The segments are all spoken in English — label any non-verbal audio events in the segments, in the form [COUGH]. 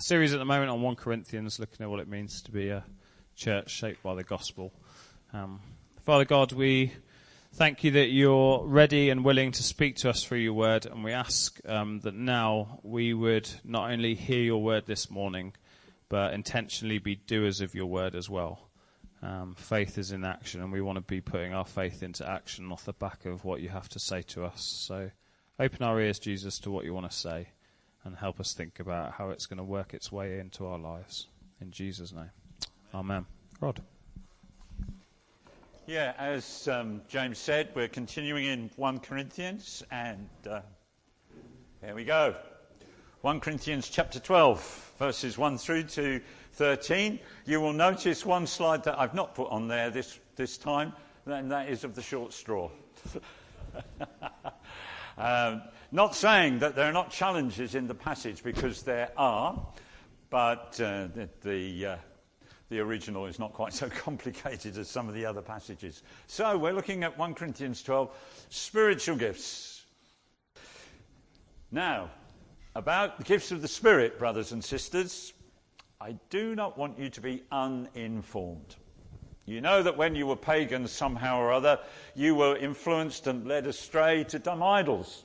series at the moment on 1 Corinthians, looking at what it means to be a church shaped by the gospel. Um, Father God, we thank you that you're ready and willing to speak to us through your word, and we ask um, that now we would not only hear your word this morning, but intentionally be doers of your word as well. Um, faith is in action, and we want to be putting our faith into action off the back of what you have to say to us. So open our ears, Jesus, to what you want to say, and help us think about how it's going to work its way into our lives. In Jesus' name. Amen. Rod. Yeah, as um, James said, we're continuing in 1 Corinthians, and uh, here we go. 1 Corinthians chapter 12, verses 1 through to 13. You will notice one slide that I've not put on there this, this time, and that is of the short straw. [LAUGHS] um, not saying that there are not challenges in the passage, because there are, but uh, the, the, uh, the original is not quite [LAUGHS] so complicated as some of the other passages. So we're looking at 1 Corinthians 12, spiritual gifts. Now, about the gifts of the Spirit, brothers and sisters, I do not want you to be uninformed. You know that when you were pagans somehow or other, you were influenced and led astray to dumb idols.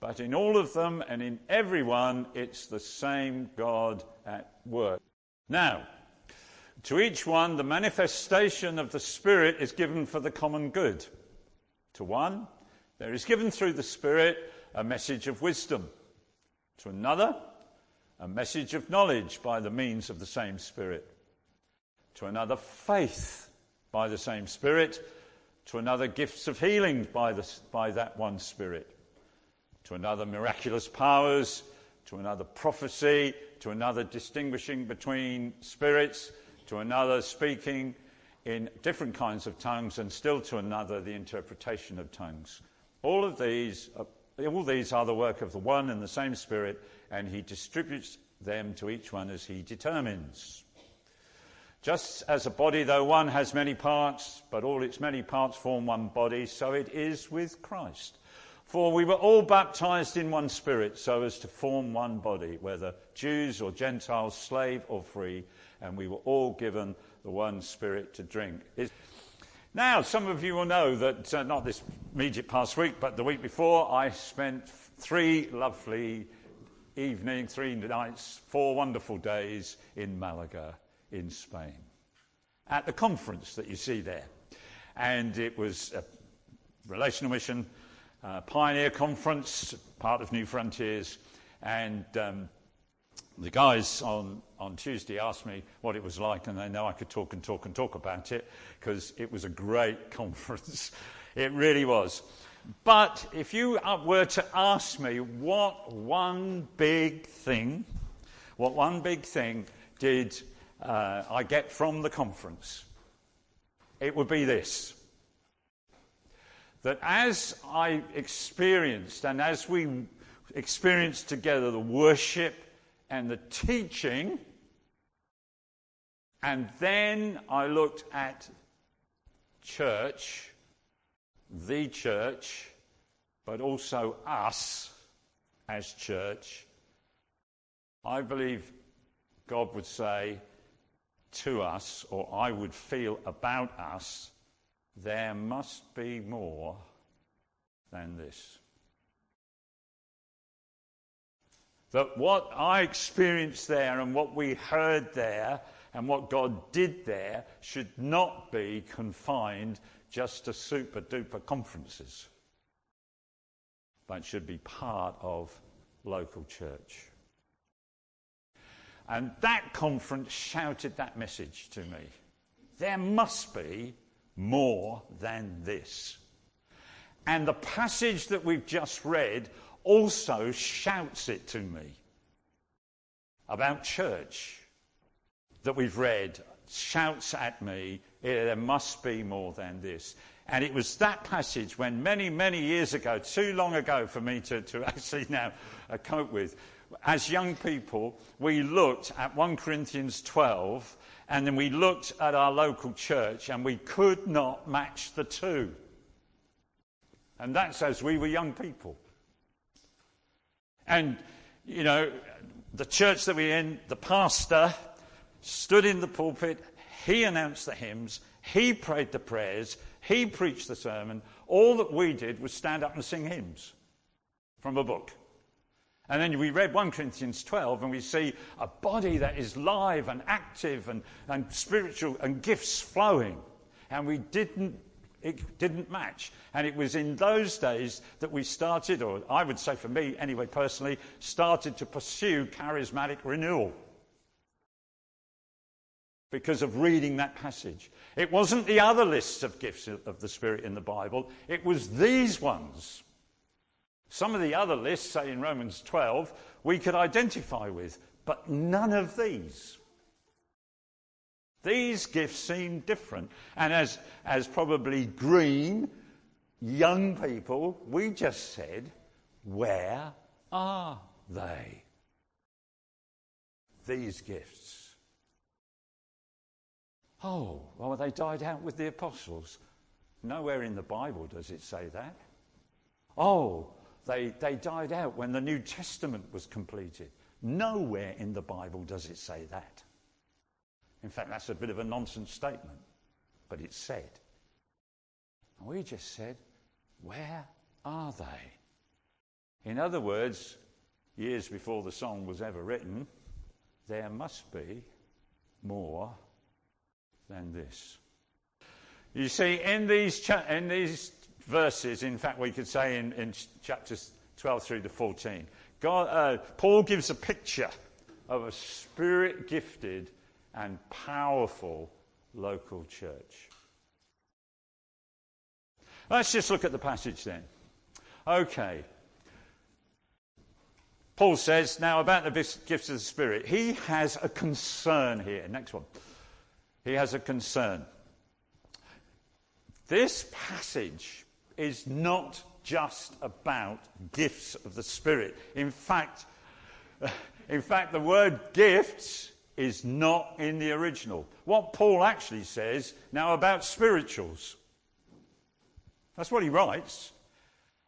but in all of them and in everyone, it's the same God at work. Now, to each one, the manifestation of the Spirit is given for the common good. To one, there is given through the Spirit a message of wisdom to another, a message of knowledge by the means of the same Spirit. To another, faith by the same Spirit. To another, gifts of healing by, the, by that one Spirit. To another, miraculous powers. To another, prophecy. To another, distinguishing between spirits. To another, speaking in different kinds of tongues. And still to another, the interpretation of tongues. All of these are all these are the work of the one and the same Spirit, and he distributes them to each one as he determines. Just as a body, though one has many parts, but all its many parts form one body, so it is with Christ. For we were all baptized in one spirit, so as to form one body, whether Jews or Gentiles, slave or free, and we were all given the one spirit to drink. Now, some of you will know that, uh, not this immediate past week, but the week before, I spent three lovely evenings, three nights, four wonderful days in Malaga, in Spain, at the conference that you see there. And it was a relational mission, uh, pioneer conference, part of Newfrontiers, and um, the guys on, on Tuesday asked me what it was like, and they know I could talk and talk and talk about it because it was a great [LAUGHS] conference. it really was. But if you were to ask me what one big thing, what one big thing did uh, I get from the conference, it would be this. That as I experienced and as we experienced together the worship and the teaching. And then I looked at church, the church, but also us as church. I believe God would say to us, or I would feel about us, there must be more than this. That what I experienced there and what we heard there and what God did there should not be confined just to super duper conferences, but should be part of local church. And that conference shouted that message to me. There must be more than this. And the passage that we've just read also shouts it to me about church. that we've read shouts at me, there must be more than this. And it was that passage when many, many years ago, too long ago for me to, to [LAUGHS] actually now uh, cope with, as young people, we looked at 1 Corinthians 12 and then we looked at our local church and we could not match the two. And that's as we were young people. And, you know, the church that we're in, the pastor stood in the pulpit, he announced the hymns, he prayed the prayers, he preached the sermon. All that we did was stand up and sing hymns from a book. And then we read 1 Corinthians 12 and we see a body that is live and active and, and spiritual and gifts flowing. And we didn't, it didn't match. And it was in those days that we started, or I would say for me anyway personally, started to pursue charismatic renewal because of reading that passage. It wasn't the other lists of gifts of the Spirit in the Bible, it was these ones. Some of the other lists, say in Romans 12, we could identify with, but none of these. These gifts seem different. And as, as probably green, young people, we just said, where are they? These gifts. Oh, well, they died out with the apostles. Nowhere in the Bible does it say that. Oh, they, they died out when the New Testament was completed. Nowhere in the Bible does it say that. In fact, that's a bit of a nonsense statement, but it's said. And we just said, Where are they? In other words, years before the song was ever written, there must be more than this. You see, in these, cha- in these verses, in fact, we could say in, in chapters 12 through to 14, God, uh, Paul gives a picture of a spirit gifted and powerful local church. Let's just look at the passage then. Okay. Paul says, now about the gifts of the Spirit, he has a concern here. Next one. He has a concern. This passage is not just about gifts of the Spirit. In fact, [LAUGHS] in fact, the word gifts is not in the original. What Paul actually says now about spirituals. That's what he writes.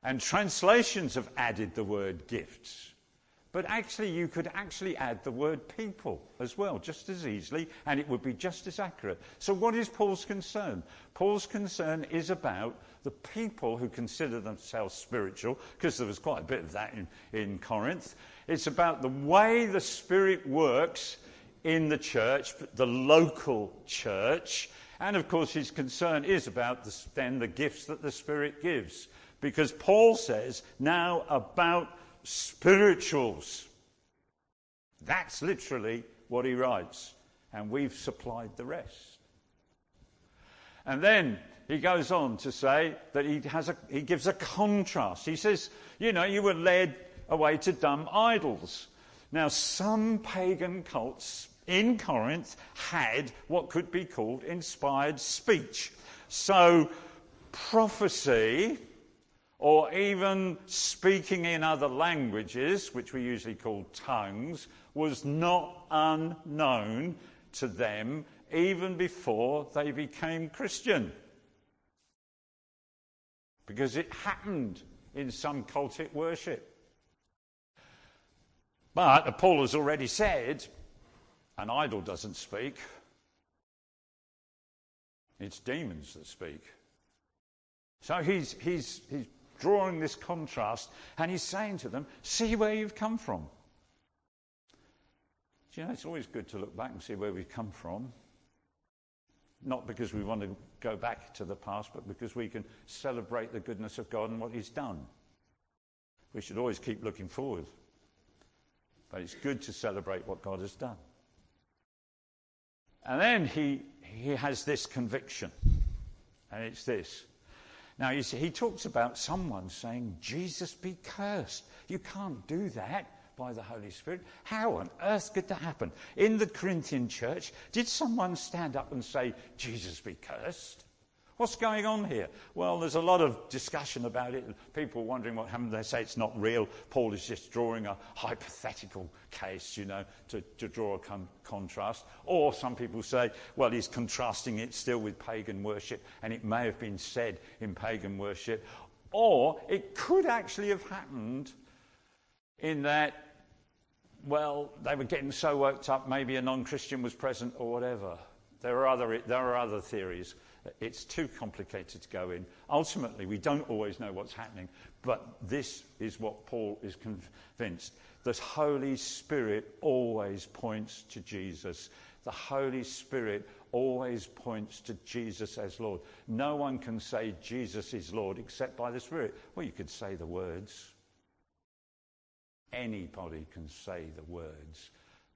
And translations have added the word gifts. But actually, you could actually add the word people as well, just as easily, and it would be just as accurate. So, what is Paul's concern? Paul's concern is about the people who consider themselves spiritual, because there was quite a bit of that in, in Corinth. It's about the way the Spirit works in the church, the local church. And of course, his concern is about the, then the gifts that the Spirit gives. Because Paul says now about spirituals. That's literally what he writes. And we've supplied the rest. And then he goes on to say that he, has a, he gives a contrast. He says, you know, you were led away to dumb idols. Now, some pagan cults in Corinth had what could be called inspired speech. So, prophecy, or even speaking in other languages, which we usually call tongues, was not unknown to them even before they became Christian. Because it happened in some cultic worship. But Paul has already said an idol doesn't speak, it's demons that speak. So he's, he's, he's drawing this contrast, and he's saying to them, See where you've come from. Do you know, it's always good to look back and see where we've come from. Not because we want to go back to the past, but because we can celebrate the goodness of God and what He's done. We should always keep looking forward. But it's good to celebrate what God has done. And then he, he has this conviction, and it's this now, you see, he talks about someone saying, Jesus be cursed. You can't do that by the Holy Spirit. How on earth could that happen? In the Corinthian church, did someone stand up and say, Jesus be cursed? What's going on here? Well, there's a lot of discussion about it. People wondering what happened. They say it's not real. Paul is just drawing a hypothetical case, you know, to, to draw a con- contrast. Or some people say, well, he's contrasting it still with pagan worship, and it may have been said in pagan worship. Or it could actually have happened in that, well, they were getting so worked up, maybe a non Christian was present or whatever. There are, other, there are other theories. It's too complicated to go in. Ultimately, we don't always know what's happening, but this is what Paul is convinced. The Holy Spirit always points to Jesus. The Holy Spirit always points to Jesus as Lord. No one can say Jesus is Lord except by the Spirit. Well, you could say the words. Anybody can say the words.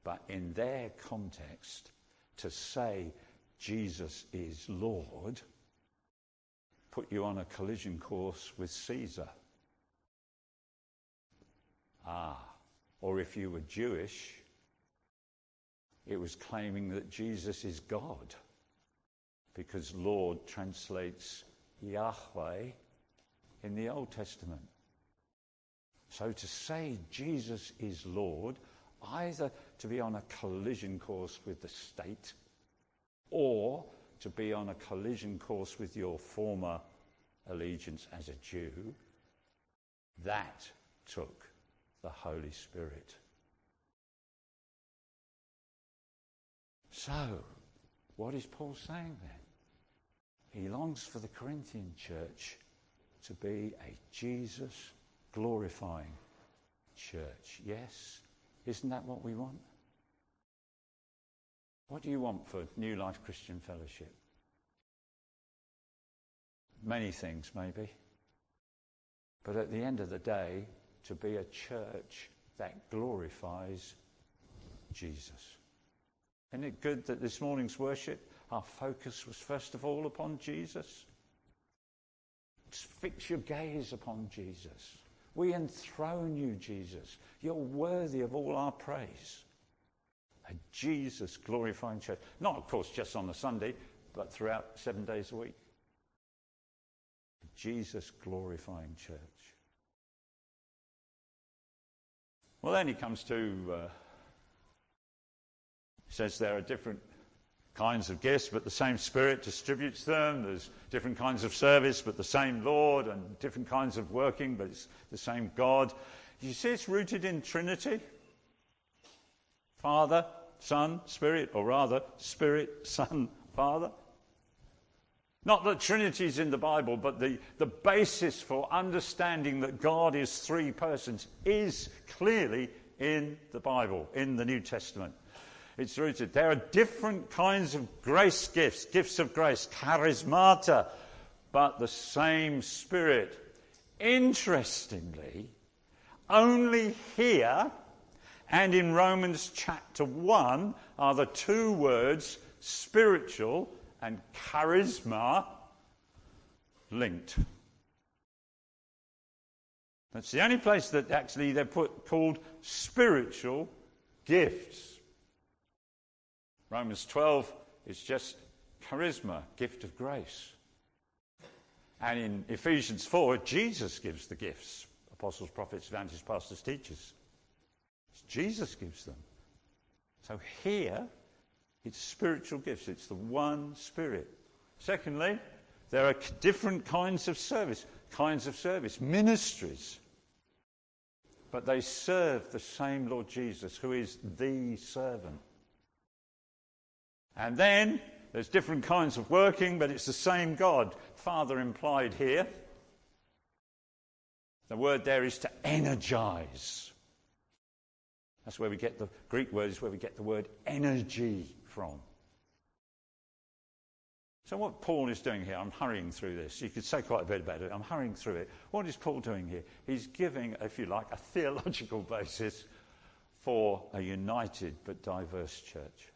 But in their context, to say Jesus is Lord put you on a collision course with Caesar. Ah, or if you were Jewish, it was claiming that Jesus is God because Lord translates Yahweh in the Old Testament. So to say Jesus is Lord, either to be on a collision course with the state or to be on a collision course with your former allegiance as a Jew, that took the Holy Spirit. So, what is Paul saying then? He longs for the Corinthian church to be a Jesus glorifying church. Yes? Isn't that what we want? What do you want for New Life Christian Fellowship? Many things, maybe. But at the end of the day, to be a church that glorifies Jesus. Isn't it good that this morning's worship, our focus was first of all upon Jesus? Just fix your gaze upon Jesus. We enthrone you, Jesus. You're worthy of all our praise a Jesus glorifying church. Not, of course, just on the Sunday, but throughout seven days a week. A Jesus glorifying church. Well, then he comes to, uh, says there are different kinds of gifts, but the same Spirit distributes them. There's different kinds of service, but the same Lord, and different kinds of working, but it's the same God. You see, it's rooted in Trinity. Father, Son, Spirit, or rather, Spirit, Son, Father. Not that Trinity is in the Bible, but the, the basis for understanding that God is three persons is clearly in the Bible, in the New Testament. It's rooted. There are different kinds of grace gifts, gifts of grace, charismata, but the same Spirit. Interestingly, only here and in Romans chapter 1 are the two words spiritual and charisma linked. That's the only place that actually they're put, called spiritual gifts. Romans 12 is just charisma, gift of grace. And in Ephesians 4, Jesus gives the gifts apostles, prophets, evangelists, pastors, teachers. Jesus gives them. So here, it's spiritual gifts. It's the one Spirit. Secondly, there are different kinds of service, kinds of service, ministries. But they serve the same Lord Jesus, who is the servant. And then there's different kinds of working, but it's the same God. Father implied here. The word there is to energize. That's where we get the Greek word, is where we get the word energy from. So, what Paul is doing here, I'm hurrying through this. You could say quite a bit about it. I'm hurrying through it. What is Paul doing here? He's giving, if you like, a [LAUGHS] theological basis for a united but diverse church.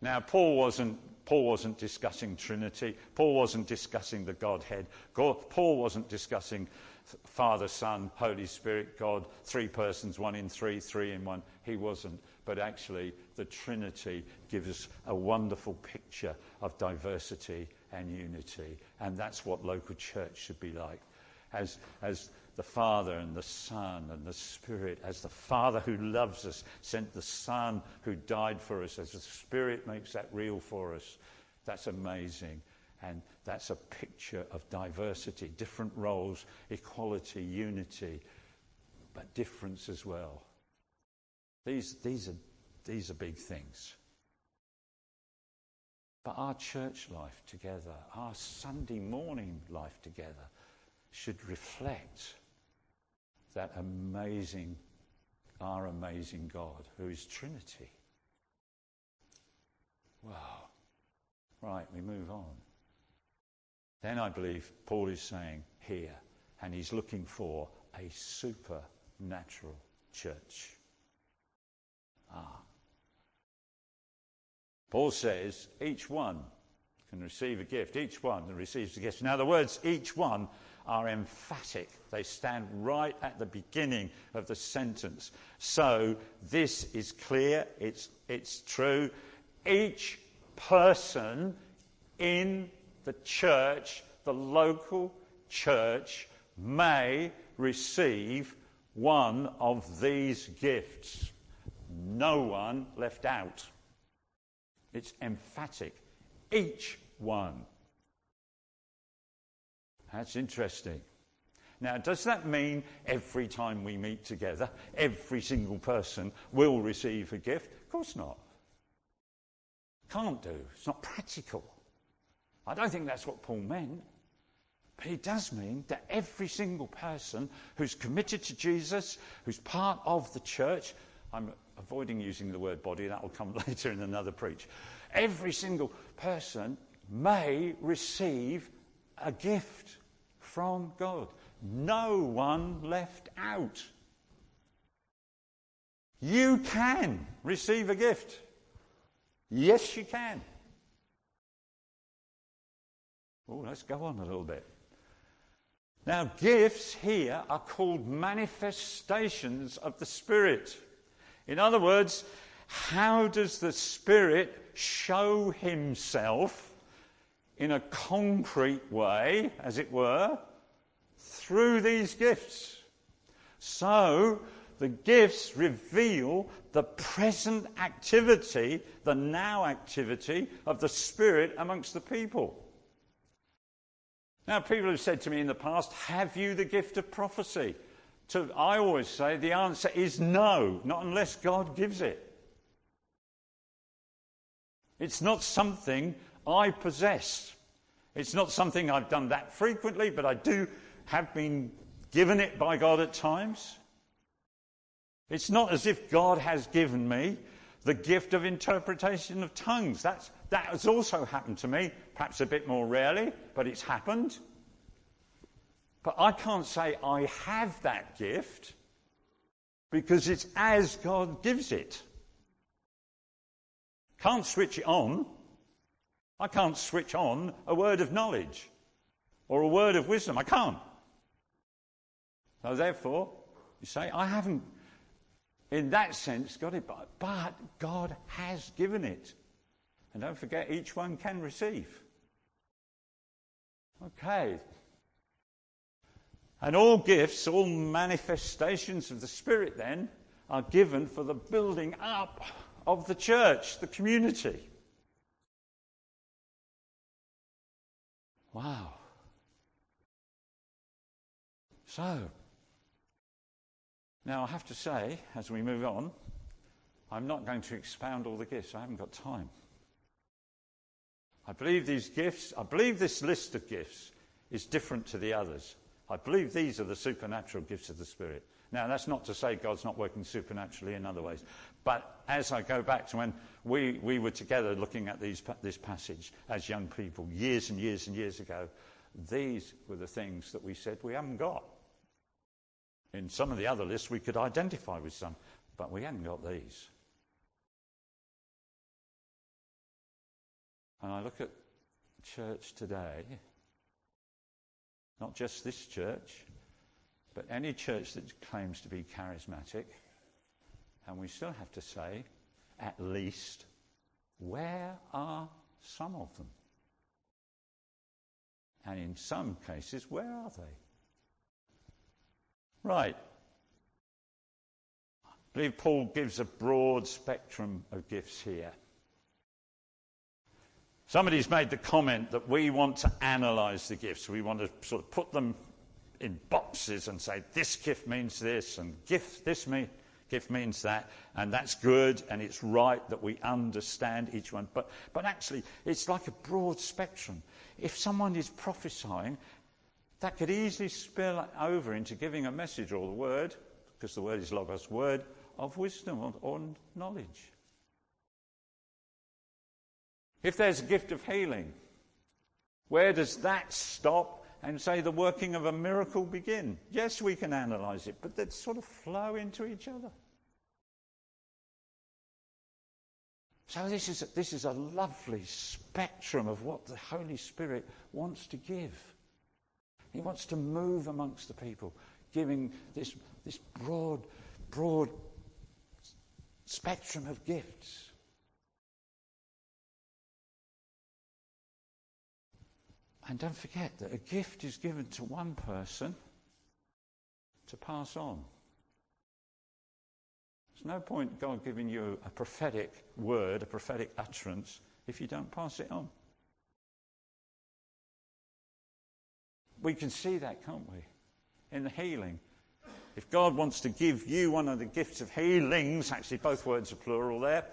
Now, Paul wasn't, Paul wasn't discussing Trinity. Paul wasn't discussing the Godhead. Paul wasn't discussing Father, Son, Holy Spirit, God, three persons, one in three, three in one. He wasn't. But actually, the Trinity gives us a wonderful picture of diversity and unity. And that's what local church should be like. As, as the Father and the Son and the Spirit, as the Father who loves us sent the Son who died for us, as the Spirit makes that real for us. That's amazing. And that's a picture of diversity, different roles, equality, unity, but difference as well. These, these, are, these are big things. But our church life together, our Sunday morning life together, should reflect that amazing, our amazing God who is Trinity. Wow. Right, we move on. Then I believe Paul is saying here, and he's looking for a supernatural church. Ah. Paul says each one can receive a gift. Each one that receives a gift. Now, the words each one are emphatic. They stand right at the beginning of the sentence. So, this is clear, it's, it's true. Each person in the church, the local church, may receive one of these gifts. No one left out. It's emphatic. Each one. That's interesting. Now, does that mean every time we meet together, every single person will receive a gift? Of course not. Can't do. It's not practical. I don't think that's what Paul meant. But it does mean that every single person who's committed to Jesus, who's part of the church, I'm avoiding using the word body, that will come [LAUGHS] later in another preach. Every single person may receive a gift from God. No one left out. You can receive a gift. Yes, you can. Oh, let's go on a little bit. Now, gifts here are called manifestations of the Spirit. In other words, how does the Spirit show Himself in a concrete way, as it were, through these gifts? So, the gifts reveal the present activity, the now activity of the Spirit amongst the people. Now, people have said to me in the past, Have you the gift of prophecy? To, I always say the answer is no, not unless God gives it. It's not something I possess. It's not something I've done that frequently, but I do have been given it by God at times. It's not as if God has given me the gift of interpretation of tongues. That's, that has also happened to me, perhaps a bit more rarely, but it's happened. But I can't say I have that gift because it's as God gives it. Can't switch it on. I can't switch on a word of knowledge or a word of wisdom. I can't. So therefore, you say, I haven't, in that sense, got it, but, but God has given it. And don't forget, each one can receive. Okay. And all gifts, all manifestations of the Spirit then, are given for the building up of the church, the community. Wow. So, now I have to say, as we move on, I'm not going to expound all the gifts. I haven't got time. I believe these gifts, I believe this list of gifts is different to the others. I believe these are the supernatural gifts of the Spirit. Now, that's not to say God's not working supernaturally in other ways. But as I go back to when we, we were together looking at these, this passage as young people years and years and years ago, these were the things that we said we haven't got. In some of the other lists, we could identify with some, but we hadn't got these. And I look at church today, not just this church, But any church that claims to be charismatic, and we still have to say, at least, where are some of them? And in some cases, where are they? Right. I believe Paul gives a broad spectrum of gifts here. Somebody's made the comment that we want to analyze the gifts. We want to sort of put them in boxes and say, this gift means this, and gift, this me, gift means that, and that's good, and it's right that we understand each one. But, but actually, it's like a broad spectrum. If someone is prophesying, that could easily spill over into giving a message or the word, because the word is Logos, word of wisdom or, knowledge. If there's a gift of healing, where does that stop and say the working of a miracle begin? Yes, we can analyze it, but they sort of flow into each other. So this is, this is a lovely spectrum of what the Holy Spirit wants to give. He wants to move amongst the people, giving this, this broad, broad spectrum of gifts. And don't forget that a gift is given to one person to pass on. There's no point God giving you a prophetic word, a prophetic utterance, if you don't pass it on. We can see that, can't we? In the healing. If God wants to give you one of the gifts of healings, actually, both words are plural there,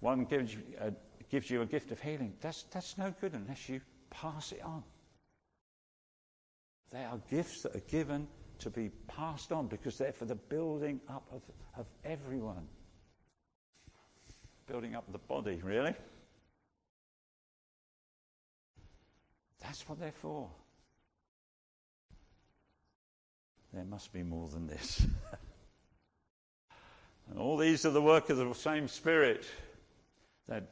one gives you, uh, gives you a gift of healing, that's, that's no good unless you pass it on. They are gifts that are given to be passed on because they're for the building up of, of everyone. Building up the body, really. That's what they're for. There must be more than this. [LAUGHS] and all these are the work of the same Spirit that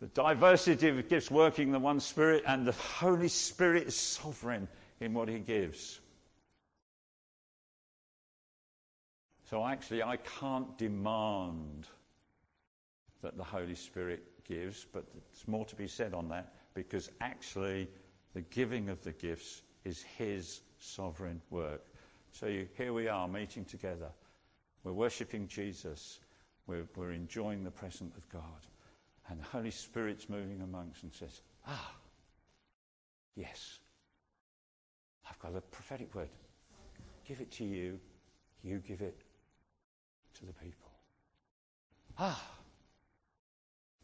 the diversity of gifts working the one Spirit, and the Holy Spirit is sovereign in what He gives. So actually, I can't demand that the Holy Spirit gives, but there's more to be said on that because actually, the giving of the gifts is His sovereign work. So you, here we are meeting together. We're worshipping Jesus. We're, we're enjoying the presence of God. And the Holy Spirit's moving amongst and says, Ah, yes, I've got a prophetic word. Give it to you, you give it to the people. Ah,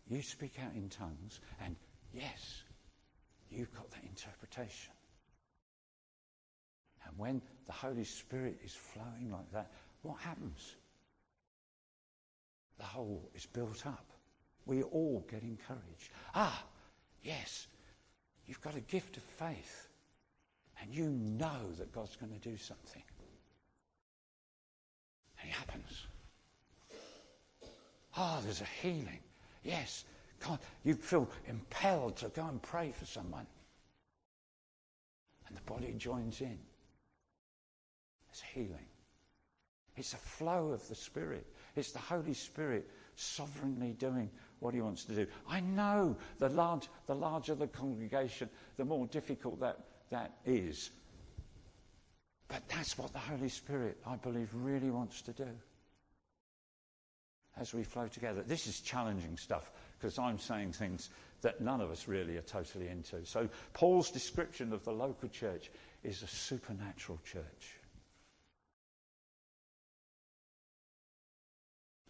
you speak out in tongues, and yes, you've got that interpretation. And when the Holy Spirit is flowing like that, what happens? The whole is built up. We all get encouraged. Ah, yes, you've got a gift of faith, and you know that God's going to do something. And it happens. Ah, there's a healing. Yes, God, you feel impelled to go and pray for someone. And the body joins in. There's healing. It's a flow of the Spirit. It's the Holy Spirit sovereignly doing what he wants to do. I know the, large, the larger the congregation, the more difficult that, that is. But that's what the Holy Spirit, I believe, really wants to do as we flow together. This is challenging stuff because I'm saying things that none of us really are totally into. So, Paul's description of the local church is a supernatural church.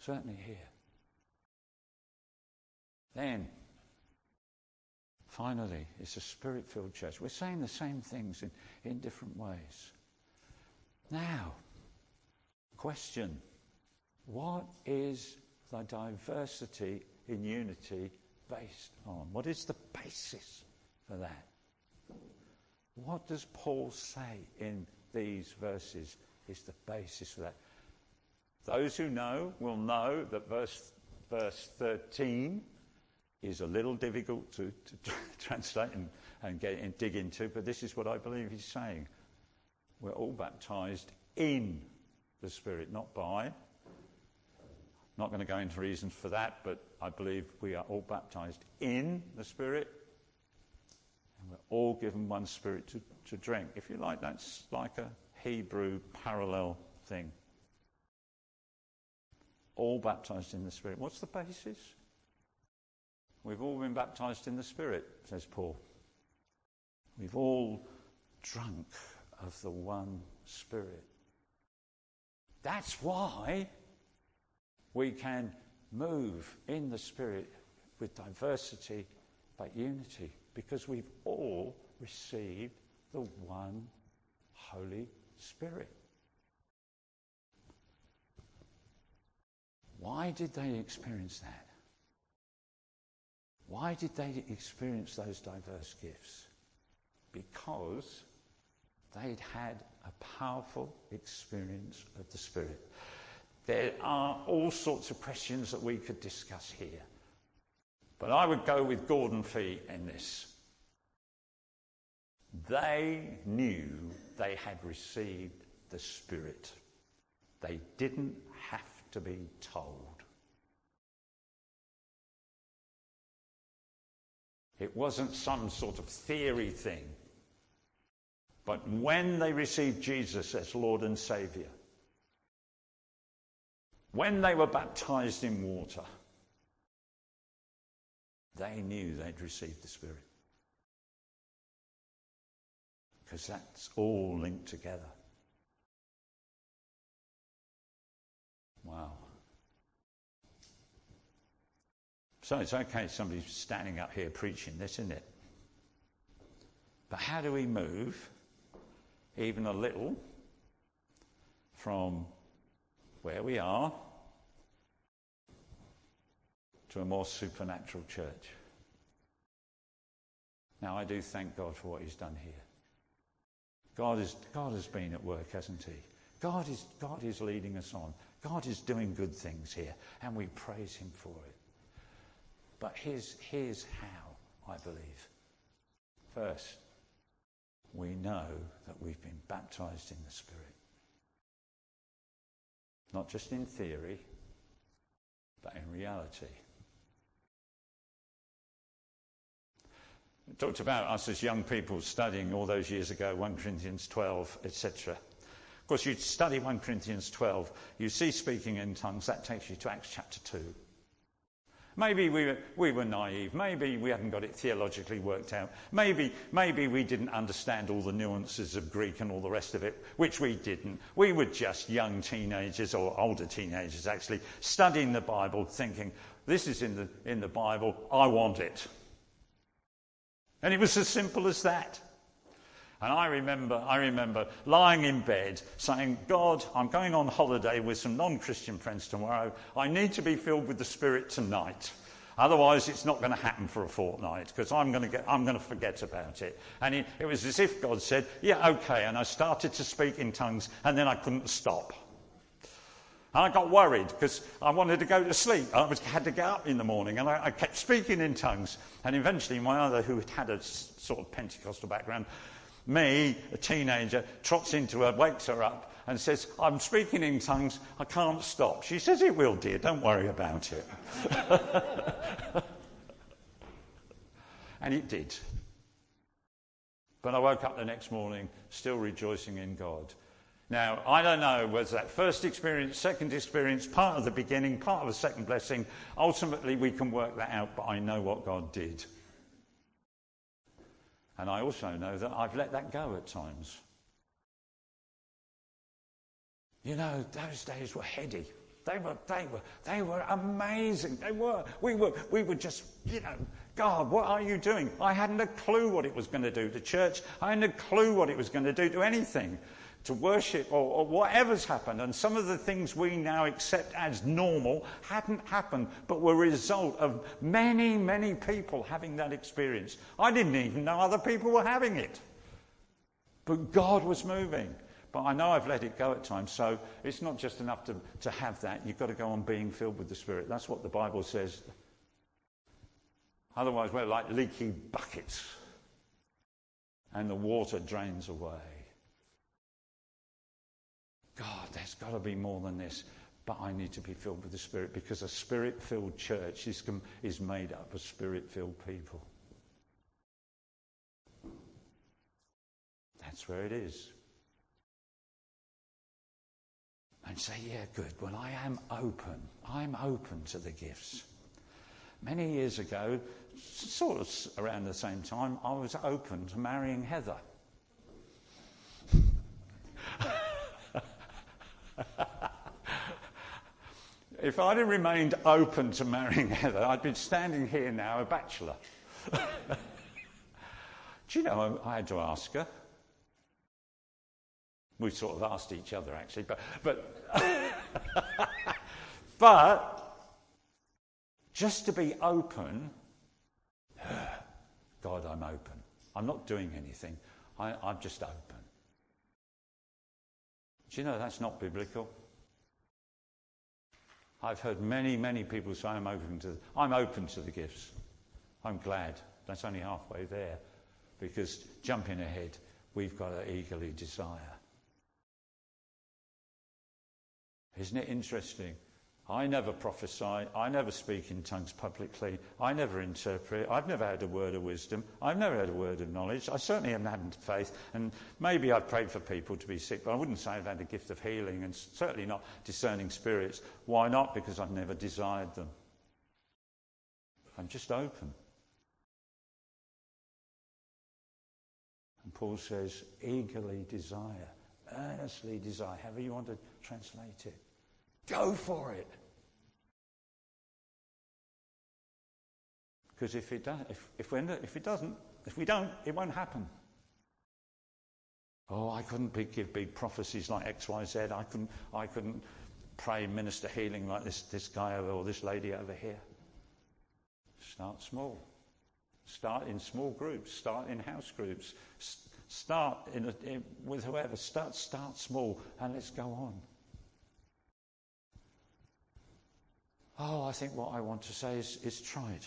Certainly here. Then, finally, it's a spirit filled church. We're saying the same things in, in different ways. Now, question what is the diversity in unity based on? What is the basis for that? What does Paul say in these verses is the basis for that? Those who know will know that verse, verse 13 is a little difficult to, to [LAUGHS] translate and, and, get, and dig into, but this is what I believe he's saying. We're all baptized in the Spirit, not by. Not going to go into reasons for that, but I believe we are all baptized in the Spirit. And we're all given one Spirit to, to drink. If you like, that's like a Hebrew parallel thing. All baptized in the Spirit. What's the basis? We've all been baptized in the Spirit, says Paul. We've all drunk of the one Spirit. That's why we can move in the Spirit with diversity but unity, because we've all received the one Holy Spirit. Why did they experience that? Why did they experience those diverse gifts? Because they'd had a powerful experience of the Spirit. There are all sorts of questions that we could discuss here. But I would go with Gordon Fee in this. They knew they had received the Spirit. They didn't to be told. It wasn't some sort of theory thing. But when they received Jesus as Lord and Saviour, when they were baptized in water, they knew they'd received the Spirit. Because that's all linked together. Wow. So it's okay somebody's standing up here preaching this, isn't it? But how do we move even a little from where we are to a more supernatural church? Now, I do thank God for what He's done here. God, is, God has been at work, hasn't He? God is, God is leading us on. God is doing good things here, and we praise Him for it. But here's, here's how, I believe. First, we know that we've been baptized in the Spirit. Not just in theory, but in reality. We talked about us as young people studying all those years ago, 1 Corinthians 12, etc. Of course, you study 1 Corinthians 12, you see speaking in tongues, that takes you to Acts chapter 2. Maybe we were, we were naive. Maybe we hadn't got it theologically worked out. Maybe, maybe we didn't understand all the nuances of Greek and all the rest of it, which we didn't. We were just young teenagers, or older teenagers actually, studying the Bible, thinking, this is in the, in the Bible, I want it. And it was as simple as that. And I remember, I remember lying in bed saying, God, I'm going on holiday with some non Christian friends tomorrow. I need to be filled with the Spirit tonight. Otherwise, it's not going to happen for a fortnight because I'm going to I'm going to forget about it. And it, it was as if God said, Yeah, okay. And I started to speak in tongues and then I couldn't stop. And I got worried because I wanted to go to sleep. I was, had to get up in the morning and I, I kept speaking in tongues. And eventually, my other, who had a sort of Pentecostal background, me, a teenager, trots into her, wakes her up, and says, I'm speaking in tongues, I can't stop. She says, It will, dear, don't worry about it. [LAUGHS] and it did. But I woke up the next morning still rejoicing in God. Now, I don't know whether that first experience, second experience, part of the beginning, part of the second blessing, ultimately we can work that out, but I know what God did. And I also know that I've let that go at times. You know, those days were heady. They were, they were, they were amazing. They were. We were, we were just, you know, God, what are you doing? I hadn't a clue what it was going to do to church. I hadn't a clue what it was going to do to anything to worship or, or, whatever's happened. And some of the things we now accept as normal hadn't happened, but were a result of many, many people having that experience. I didn't even know other people were having it. But God was moving. But I know I've let it go at times, so it's not just enough to, to have that. You've got to go on being filled with the Spirit. That's what the Bible says. Otherwise, we're like leaky buckets, and the water drains away. God, there's got to be more than this. But I need to be filled with the Spirit because a Spirit filled church is, is made up of Spirit filled people. That's where it is. And say, yeah, good. Well, I am open. I'm open to the gifts. Many years ago, sort of around the same time, I was open to marrying Heather. If I'd have remained open to marrying Heather, I'd be standing here now a bachelor. Do you know, I had to ask her. We sort of asked each other actually, but but but just to be open. God, I'm open. I'm not doing anything. I, I'm just open. Do you know that's not biblical? I've heard many, many people say I'm open to I'm open to the gifts. I'm glad. That's only halfway there. Because jumping ahead, we've got to eagerly desire. Isn't it interesting? I never prophesy. I never speak in tongues publicly. I never interpret. I've never had a word of wisdom. I've never had a word of knowledge. I certainly haven't had faith. And maybe I've prayed for people to be sick, but I wouldn't say I've had a gift of healing and certainly not discerning spirits. Why not? Because I've never desired them. I'm just open. And Paul says, eagerly desire, earnestly desire, however you want to translate it. Go for it. Because if it, does, if, if, if it doesn't, if we don't, it won't happen. Oh, I couldn't be, give big prophecies like X, Y, Z. I couldn't, I couldn't pray minister healing like this, this guy over or this lady over here. Start small. Start in small groups. Start in house groups. Start in a, in, with whoever. Start, start small and let's go on. Oh, I think what I want to say is, is tried.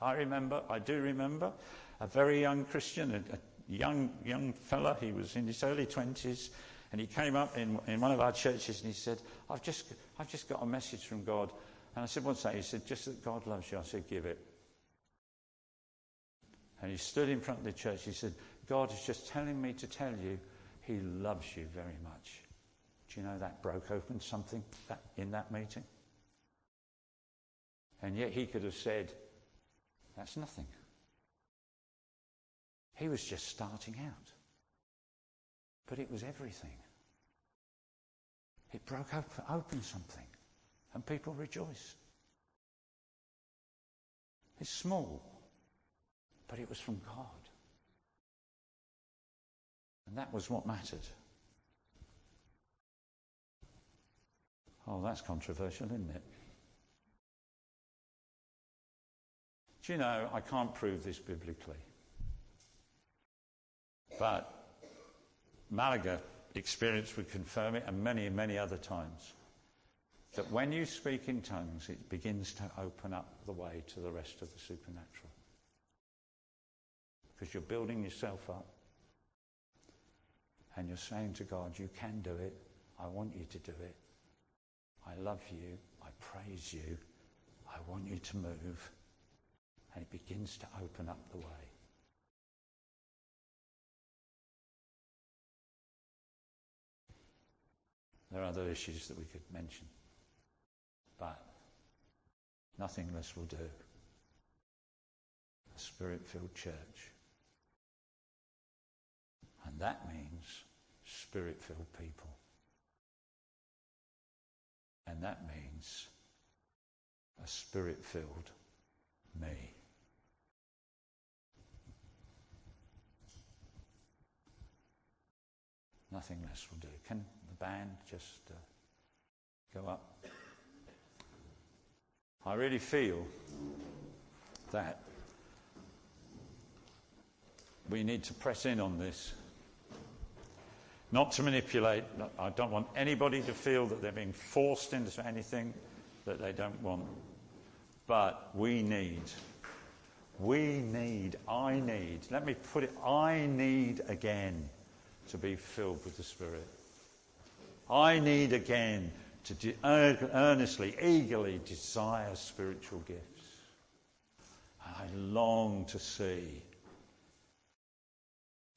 I remember, I do remember, a very young Christian, a, a young, young fella, he was in his early 20s, and he came up in, in one of our churches and he said, I've just, I've just got a message from God. And I said, What's that? He said, Just that God loves you. I said, Give it. And he stood in front of the church. He said, God is just telling me to tell you he loves you very much. Do you know that broke open something in that meeting? And yet he could have said, That's nothing. He was just starting out. But it was everything. It broke open, open something, and people rejoiced. It's small, but it was from God. And that was what mattered. Oh, that's controversial, isn't it? Do you know, I can't prove this biblically. But Malaga experience would confirm it, and many, many other times. That when you speak in tongues, it begins to open up the way to the rest of the supernatural. Because you're building yourself up. And you're saying to God, You can do it. I want you to do it. I love you. I praise you. I want you to move and it begins to open up the way. There are other issues that we could mention, but nothing less will do. A spirit filled church. And that means spirit filled people. And that means a spirit filled me. Nothing less will do. Can the band just uh, go up? I really feel that we need to press in on this. Not to manipulate. I don't want anybody to feel that they're being forced into anything that they don't want. But we need, we need, I need, let me put it, I need again to be filled with the Spirit. I need again to de- earnestly, eagerly desire spiritual gifts. I long to see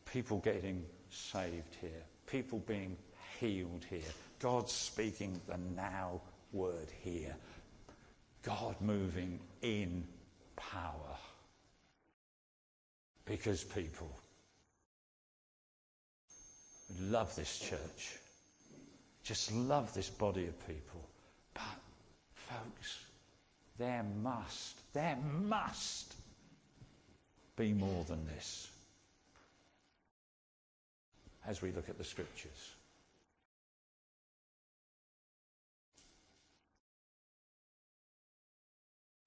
people getting saved here, people being healed here, God speaking the now word here, God moving in power. Because people love this church, just love this body of people. But, folks, there must, there must be more than this as we look at the scriptures.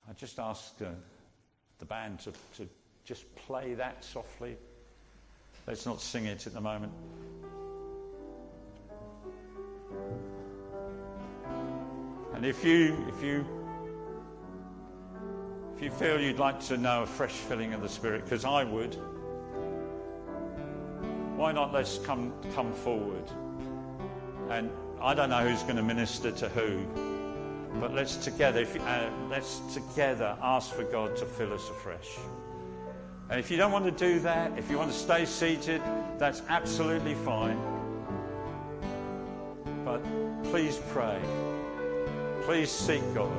I just ask uh, the band to, to just play that softly. Let's not sing it at the moment. And if you, if you, if you feel you'd like to know a fresh filling of the Spirit, because I would, why not let's come, come forward? And I don't know who's going to minister to who, but let's together, you, uh, let's together ask for God to fill us afresh. And if you don't want to do that, if you want to stay seated, that's absolutely fine. Please pray. Please seek God.